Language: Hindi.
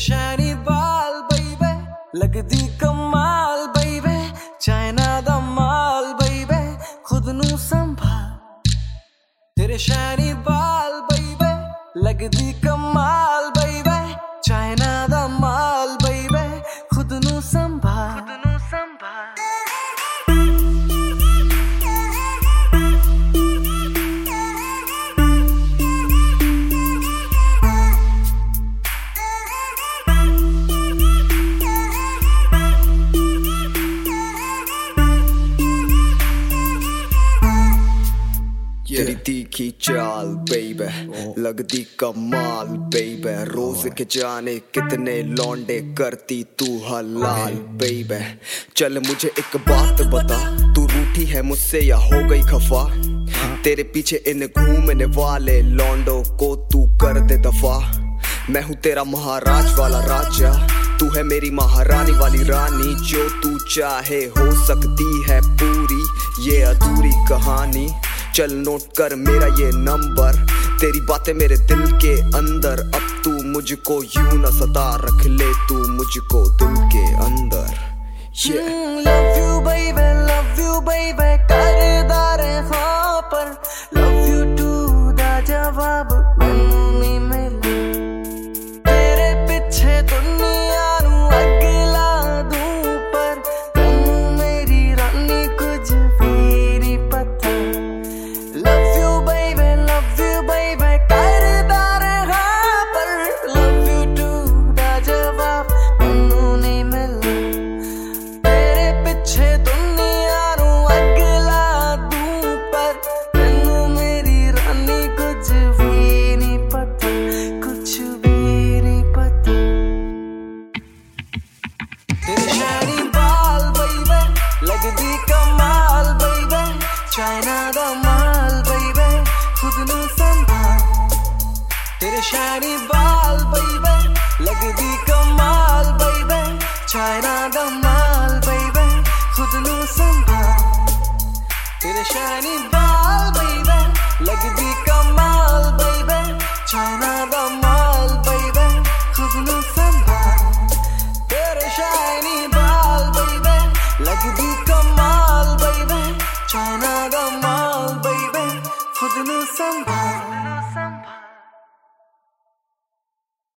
shiny ball, baby. लगदी कमाल, baby. चाइना द माल, baby. खुद नू संभाल. तेरे shiny ball, baby. लगदी कमाल, baby. चाइना तेरी तीखी चाल बेबे लगती कमाल बेबे रोज के जाने कितने लौंडे करती तू हलाल बेबे चल मुझे एक बात बता तू रूठी है मुझसे या हो गई खफा? तेरे पीछे इन घूमने वाले लौंडो को तू कर दे दफ़ा। मैं हूँ तेरा महाराज वाला राजा तू है मेरी महारानी वाली रानी जो तू चाहे हो सकती है पूरी ये अधूरी कहानी। चल नोट कर, मेरा ये नंबर। तेरी बातें मेरे दिल के अंदर। अब तू मुझको यू न सता, रख ले तू मुझको दिल के अंदर। Yeah. shiny ball, baby. लगदी कमाल, baby. छायना दमाल, baby. खुद नु संभाल. तेरे shiny ball, baby. लगदी कमाल, baby. छायना दमाल, baby. खुद नु संभाल. तेरे shiny ball, baby. लगदी कमाल, baby. छायना दमाल, baby. खुद नु संभाल.